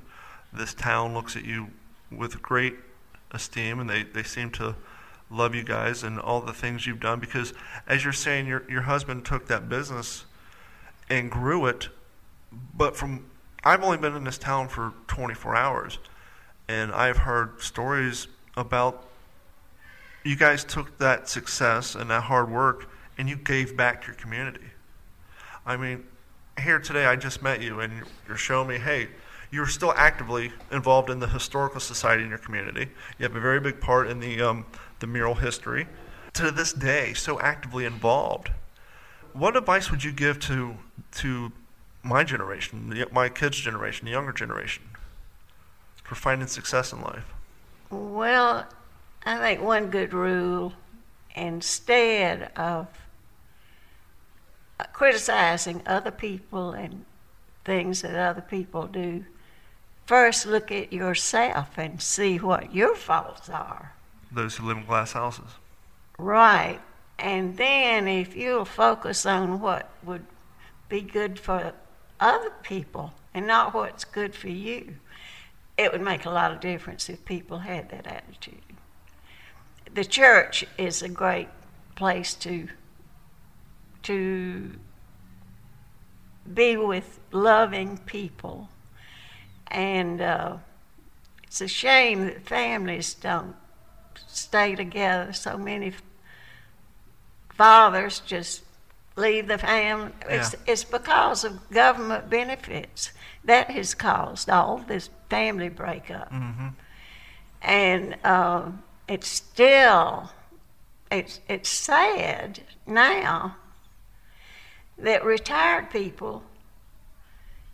this town looks at you with great esteem and they, they seem to love you guys and all the things you've done because as you're saying your your husband took that business and grew it but from I've only been in this town for 24 hours, and I've heard stories about you guys took that success and that hard work and you gave back to your community. I mean, here today I just met you and you're showing me, hey, you're still actively involved in the historical society in your community. You have a very big part in the um, the mural history. To this day, so actively involved. What advice would you give to to my generation, my kids' generation, the younger generation, for finding success in life? Well, I think one good rule instead of uh, criticizing other people and things that other people do, first look at yourself and see what your faults are. Those who live in glass houses. Right. And then if you'll focus on what would be good for other people and not what's good for you. It would make a lot of difference if people had that attitude. The church is a great place to to be with loving people, and uh, it's a shame that families don't stay together. So many fathers just leave the family. It's, Yeah. it's because of government benefits that has caused all this family breakup. And uh, it's still, it's, it's sad now that retired people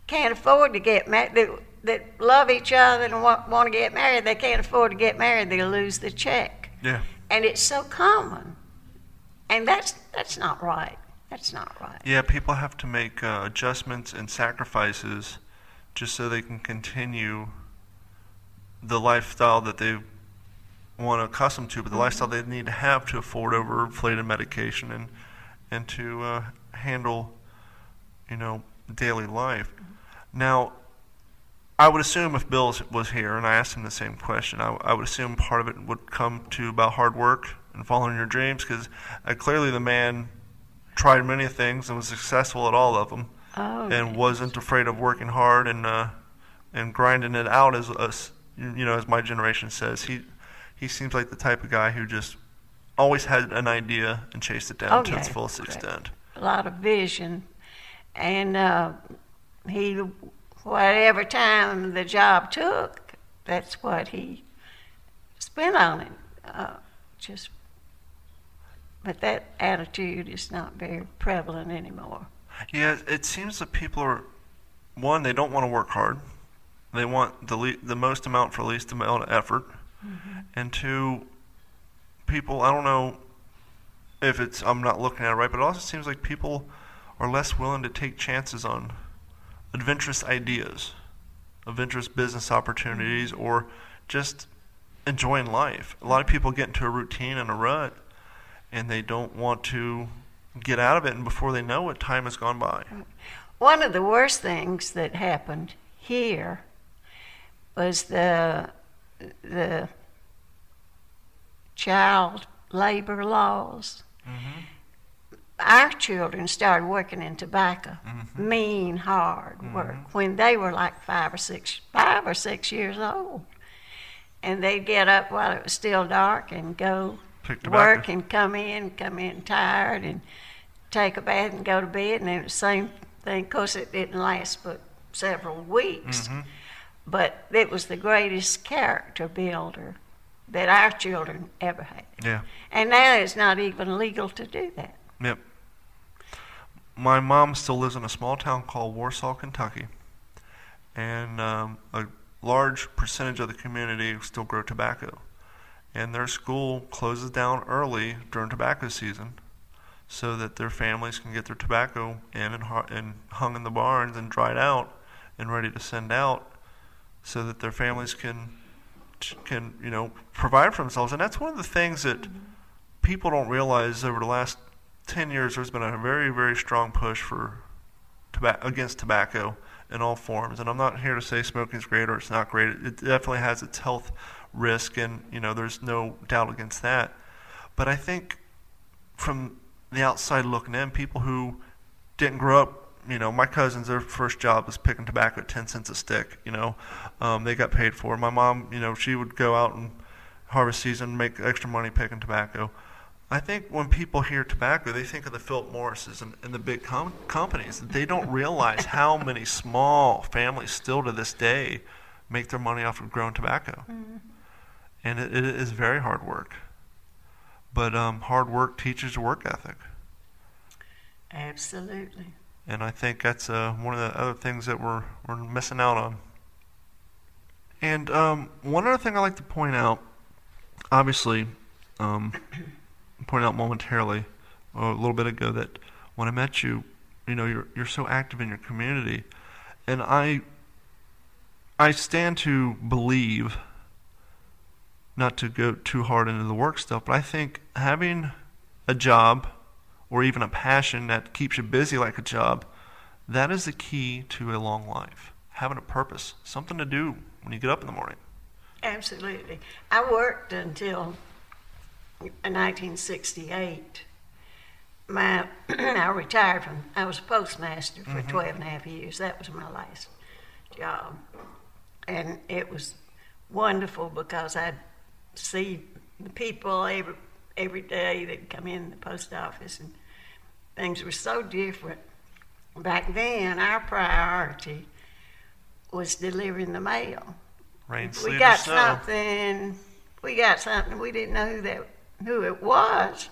can't afford to get married, that, love each other and want, want to get married, they can't afford to get married, they'll lose the check. Yeah. And it's so common. And that's, that's not right. That's not right. Yeah, people have to make uh, adjustments and sacrifices just so they can continue the lifestyle that they want to accustomed to, but the lifestyle they need to have to afford overinflated medication and and to uh, handle, you know, daily life. Now, I would assume if Bill was here and I asked him the same question, I, I would assume part of it would come to about hard work and following your dreams because uh, clearly the man tried many things and was successful at all of them Oh, and wasn't afraid of working hard and uh, and grinding it out as us you know as my generation says he he seems like the type of guy who just always had an idea and chased it down Oh, to its yeah, fullest correct. extent a lot of vision. And uh, he, whatever time the job took, that's what he spent on it. Uh, just, but that attitude is not very prevalent anymore. Yeah, it seems that people are one. They don't want to work hard. They want the le- the most amount for least amount of effort, and two, people. I don't know if it's. I'm not looking at it right, but it also seems like people are less willing to take chances on adventurous ideas, adventurous business opportunities, or just enjoying life. A lot of people get into a routine and a rut, and they don't want to get out of it. And before they know it, time has gone by. One of the worst things that happened here was the the child labor laws. Mm-hmm. Our children started working in tobacco, mm-hmm. mean, hard mm-hmm. work, when they were like five or six, five or six years old, and they'd get up while it was still dark and go work and come in, come in tired, and take a bath and go to bed, and then the same thing. Of course, it didn't last but several weeks, mm-hmm. but it was the greatest character builder that our children ever had. Yeah. And now it's not even legal to do that. Yep. My mom still lives in a small town called Warsaw, Kentucky, and um, a large percentage of the community still grow tobacco. And their school closes down early during tobacco season, so that their families can get their tobacco in and, and hung in the barns and dried out and ready to send out, so that their families can can you know provide for themselves. And that's one of the things that people don't realize over the last 10 years there's been a very very strong push for toba- against tobacco in all forms and i'm not here to say smoking is great or it's not great. It definitely has its health risk and you know there's no doubt against that. But i think from the outside looking in people who didn't grow up you know my cousins their first job was picking tobacco at 10 cents a stick you know um, they got paid for my mom you know she would go out and harvest season make extra money picking tobacco I think when people hear tobacco, they think of the Philip Morrises and, and the big com- companies. They don't realize how <laughs> many small families still to this day make their money off of growing tobacco. And it, it is very hard work. But um, hard work teaches work ethic. Absolutely. And I think that's uh, one of the other things that we're, we're missing out on. And um, one other thing I like to point out, obviously, um, point out momentarily uh, a little bit ago that when I met you, you know, you're you're so active in your community, and I I stand to believe not to go too hard into the work stuff, but I think having a job or even a passion that keeps you busy like a job, that is the key to a long life. Having a purpose, something to do when you get up in the morning. Absolutely. I worked until 1968. My, <clears throat> I retired from, I was a postmaster for 12 and a half years. That was my last job. And it was wonderful because I'd see the people every every day that come in the post office, and things were so different. Back then, our priority was delivering the mail. Rain, we got something, we got something, we didn't know who that who it was.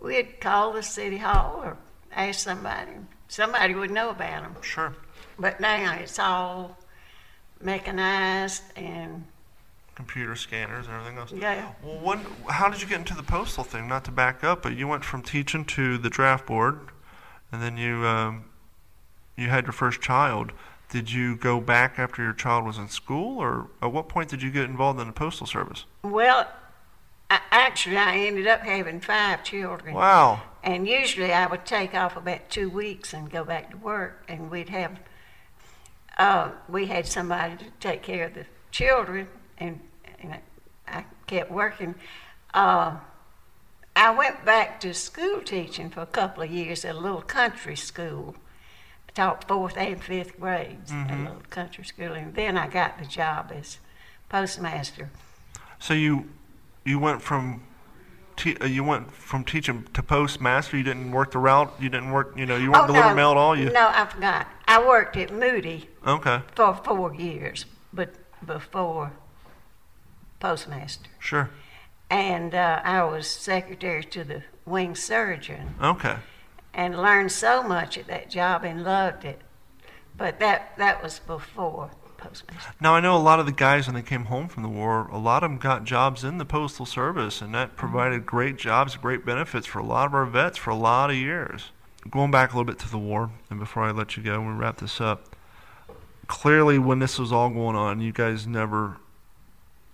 We'd call the city hall or ask somebody. Somebody would know about them. Sure. But now it's all mechanized and Computer scanners and everything else. yeah. Well, when, how did you get into the postal thing? Not to back up, but you went from teaching to the draft board, and then you um, you had your first child. Did you go back after your child was in school, or at what point did you get involved in the postal service? Well, I, actually, I ended up having five children. Wow. And usually I would take off about two weeks and go back to work, and we'd have, uh, we had somebody to take care of the children, and, and I, I kept working. Uh, I went back to school teaching for a couple of years at a little country school. I taught fourth and fifth grades at a little country school, and then I got the job as postmaster. So you you went from te- uh, you went from teaching to postmaster. You didn't work the route. You didn't work. You know, you weren't delivering mail at all. You No, I forgot. I worked at Moody okay? for four years, but before postmaster. Sure. And uh, I was secretary to the wing surgeon Okay. and learned so much at that job and loved it. But that, that was before postmaster. Now I know a lot of the guys when they came home from the war, a lot of them got jobs in the postal service, and that provided mm-hmm. great jobs, great benefits for a lot of our vets for a lot of years. Going back a little bit to the war, and before I let you go, we wrap this up. Clearly, when this was all going on, you guys never.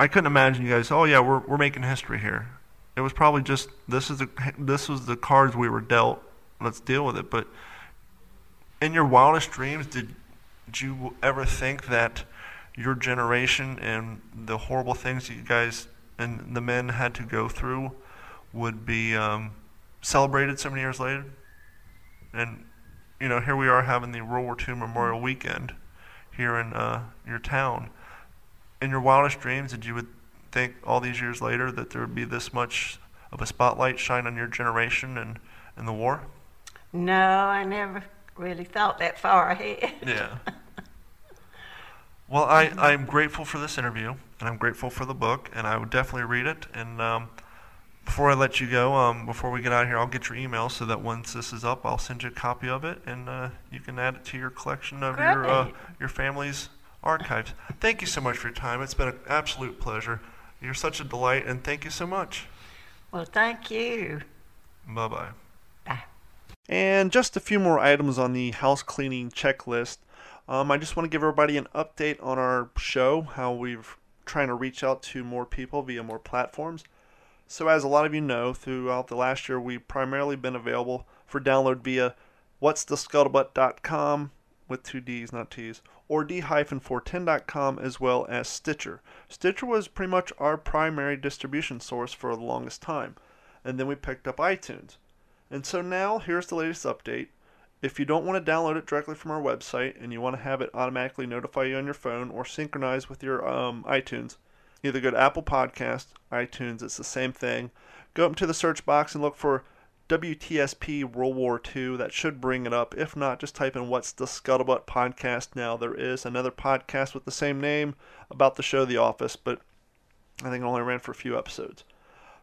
I couldn't imagine you guys. Oh yeah, we're we're making history here. It was probably just this is the this was the cards we were dealt. Let's deal with it. But in your wildest dreams, did did you ever think that your generation and the horrible things that you guys and the men had to go through would be um, celebrated so many years later? And you know, here we are having the World War II Memorial Weekend here in uh, your town. In your wildest dreams, did you would think all these years later that there would be this much of a spotlight shine on your generation and, and the war? No, I never really thought that far ahead. <laughs> Yeah. Well, I, I'm grateful for this interview, and I'm grateful for the book, and I would definitely read it. And um, before I let you go, um, before we get out of here, I'll get your email so that once this is up, I'll send you a copy of it, and uh, you can add it to your collection of your uh, your family's archives. Thank you so much for your time. It's been an absolute pleasure. You're such a delight, and thank you so much. Well, thank you. Bye. Bye. And just a few more items on the house cleaning checklist. Um, I just want to give everybody an update on our show, how we've trying to reach out to more people via more platforms. So, as a lot of you know, throughout the last year, we've primarily been available for download via what's the scuttlebutt.com with two D's, not T's, or d-410.com as well as Stitcher. Stitcher was pretty much our primary distribution source for the longest time, and then we picked up iTunes. And so now here's the latest update. If you don't want to download it directly from our website and you want to have it automatically notify you on your phone or synchronize with your um, iTunes, either go to Apple Podcast, iTunes, it's the same thing. Go up into the search box and look for WTSP World War II. That should bring it up. If not, just type in What's the Scuttlebutt Podcast. Now, there is another podcast with the same name about the show The Office, but I think it only ran for a few episodes.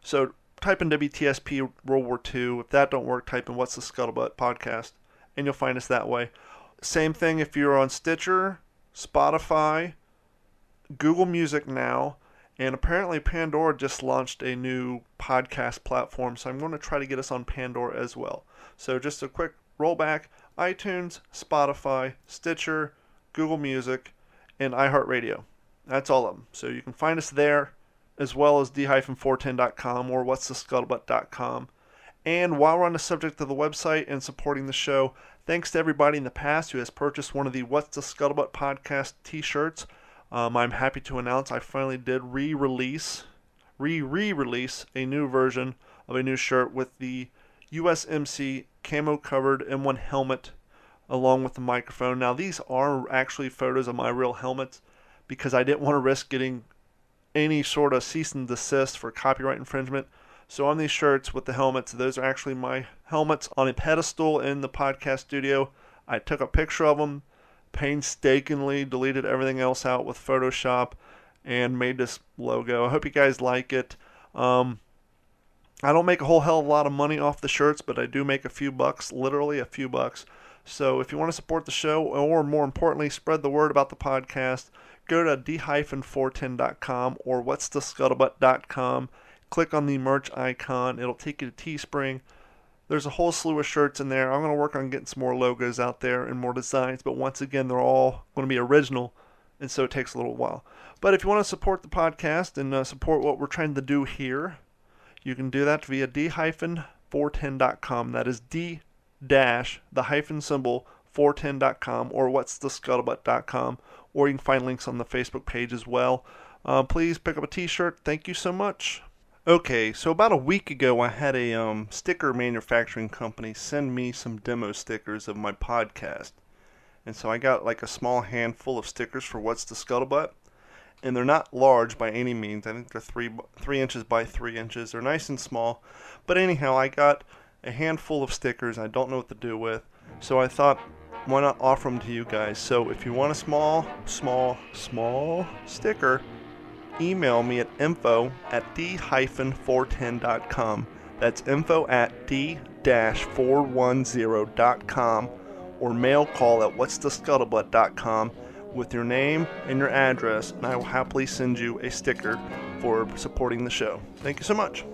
So type in WTSP World War II. If that don't work, type in What's the Scuttlebutt Podcast, and you'll find us that way. Same thing if you're on Stitcher, Spotify, Google Music now, and apparently Pandora just launched a new podcast platform, so I'm going to try to get us on Pandora as well. So just a quick rollback iTunes, Spotify, Stitcher, Google Music, and iHeartRadio. That's all of them. So you can find us there as well as d-410.com or what's the scuttlebutt.com. And while we're on the subject of the website and supporting the show, thanks to everybody in the past who has purchased one of the What's the Scuttlebutt podcast t-shirts. Um, I'm happy to announce I finally did re-release, re-re-release a new version of a new shirt with the USMC camo-covered M1 helmet along with the microphone. Now these are actually photos of my real helmets because I didn't want to risk getting any sort of cease and desist for copyright infringement. So on these shirts with the helmets, those are actually my helmets on a pedestal in the podcast studio. I took a picture of them, painstakingly deleted everything else out with Photoshop, and made this logo. I hope you guys like it. Um, I don't make a whole hell of a lot of money off the shirts, but I do make a few bucks, literally a few bucks. So if you want to support the show, or more importantly, spread the word about the podcast, go to d-410.com or what'sthescuttlebutt.com. Click on the merch icon. It'll take you to Teespring. There's a whole slew of shirts in there. I'm going to work on getting some more logos out there and more designs, but once again, they're all going to be original, and so it takes a little while. But if you want to support the podcast and uh, support what we're trying to do here, you can do that via d-410.com. That is d dash the hyphen symbol 410.com or what's the scuttlebutt.com or you can find links on the Facebook page as well. Uh, please pick up a t-shirt. Thank you so much. Okay, so about a week ago, I had a um, sticker manufacturing company send me some demo stickers of my podcast. And so I got like a small handful of stickers for What's the Scuttlebutt. And they're not large by any means. I think they're three three inches by three inches. They're nice and small. But anyhow, I got a handful of stickers I don't know what to do with. So I thought, why not offer them to you guys? So if you want a small, small, small sticker, email me at info at d-410.com. That's info at d-410.com or mail call at what'sthescuttlebutt.com with your name and your address, and I will happily send you a sticker for supporting the show. Thank you so much.